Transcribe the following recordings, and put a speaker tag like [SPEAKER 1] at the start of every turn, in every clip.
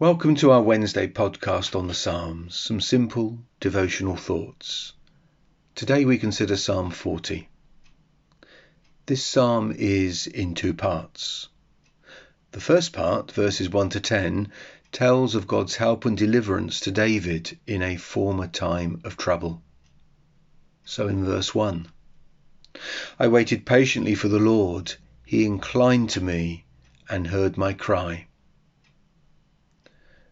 [SPEAKER 1] Welcome to our Wednesday podcast on the Psalms, some simple devotional thoughts. Today we consider Psalm 40. This psalm is in two parts. The first part, verses 1 to 10, tells of God's help and deliverance to David in a former time of trouble. So in verse 1, I waited patiently for the Lord, he inclined to me and heard my cry.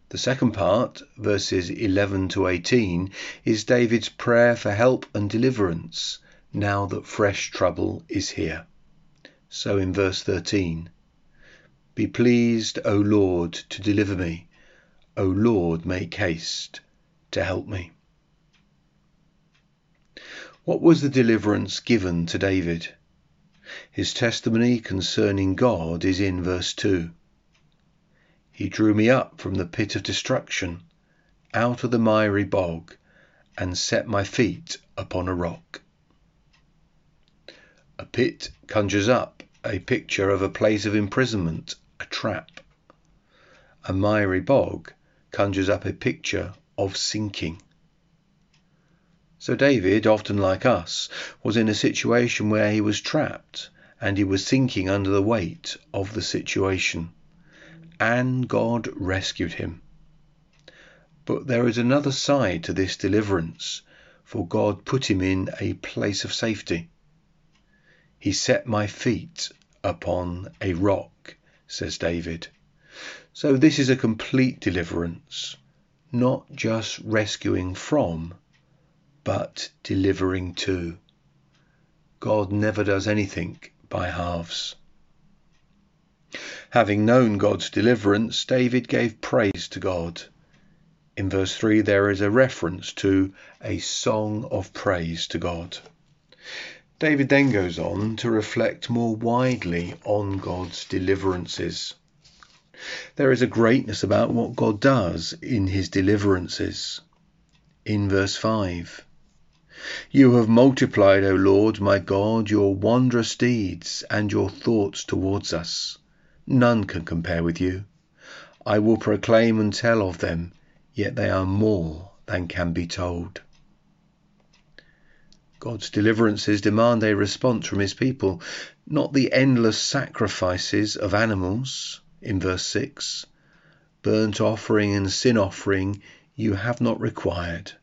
[SPEAKER 1] The second part, verses 11 to 18, is David's prayer for help and deliverance now that fresh trouble is here. So in verse 13, Be pleased, O Lord, to deliver me. O Lord, make haste to help me. What was the deliverance given to David? His testimony concerning God is in verse 2. He drew me up from the pit of destruction, out of the miry bog, and set my feet upon a rock. A pit conjures up a picture of a place of imprisonment, a trap. A miry bog conjures up a picture of sinking. So David, often like us, was in a situation where he was trapped and he was sinking under the weight of the situation and God rescued him. But there is another side to this deliverance, for God put him in a place of safety. He set my feet upon a rock, says David. So this is a complete deliverance, not just rescuing from, but delivering to. God never does anything by halves. Having known God's deliverance, David gave praise to God. In verse 3, there is a reference to a song of praise to God. David then goes on to reflect more widely on God's deliverances. There is a greatness about what God does in his deliverances. In verse 5, You have multiplied, O Lord my God, your wondrous deeds and your thoughts towards us. None can compare with you. I will proclaim and tell of them, yet they are more than can be told. God's deliverances demand a response from his people, not the endless sacrifices of animals, in verse 6. Burnt offering and sin offering you have not required,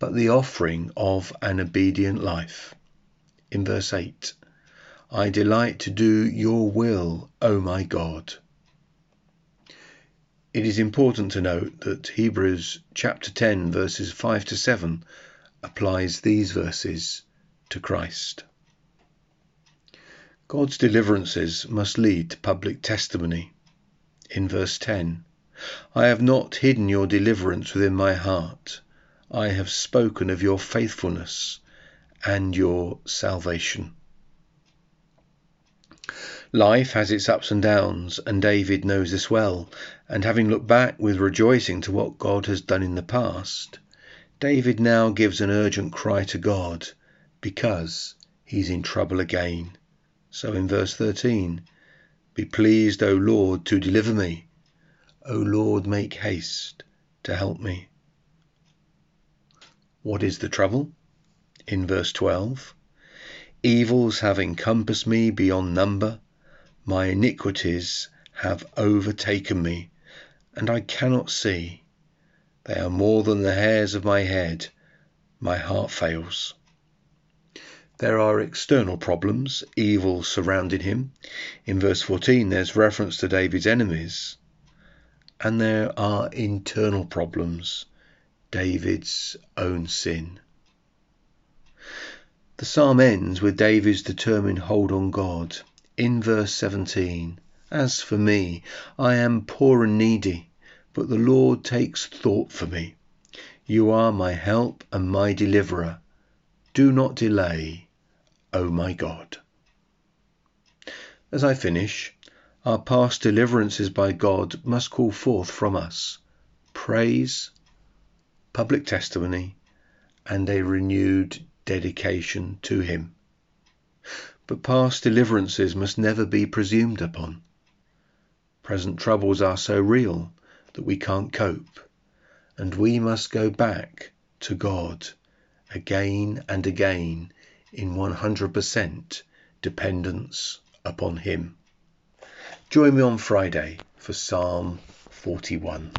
[SPEAKER 1] but the offering of an obedient life, in verse 8. I delight to do your will, O my God. It is important to note that Hebrews chapter 10 verses 5 to 7 applies these verses to Christ. God's deliverances must lead to public testimony. In verse 10, I have not hidden your deliverance within my heart. I have spoken of your faithfulness and your salvation. Life has its ups and downs, and David knows this well. And having looked back with rejoicing to what God has done in the past, David now gives an urgent cry to God because he's in trouble again. So in verse 13, Be pleased, O Lord, to deliver me. O Lord, make haste to help me. What is the trouble? In verse 12, Evils have encompassed me beyond number my iniquities have overtaken me, and I cannot see. They are more than the hairs of my head. My heart fails. There are external problems, evil surrounding him. In verse 14, there's reference to David's enemies. And there are internal problems, David's own sin. The psalm ends with David's determined hold on God in verse 17 As for me, I am poor and needy, but the Lord takes thought for me. You are my help and my deliverer. Do not delay, O my God. As I finish, our past deliverances by God must call forth from us praise, public testimony, and a renewed dedication to Him but past deliverances must never be presumed upon. Present troubles are so real, that we can't cope, and we must go back to God again and again in 100% dependence upon Him. Join me on Friday for Psalm 41.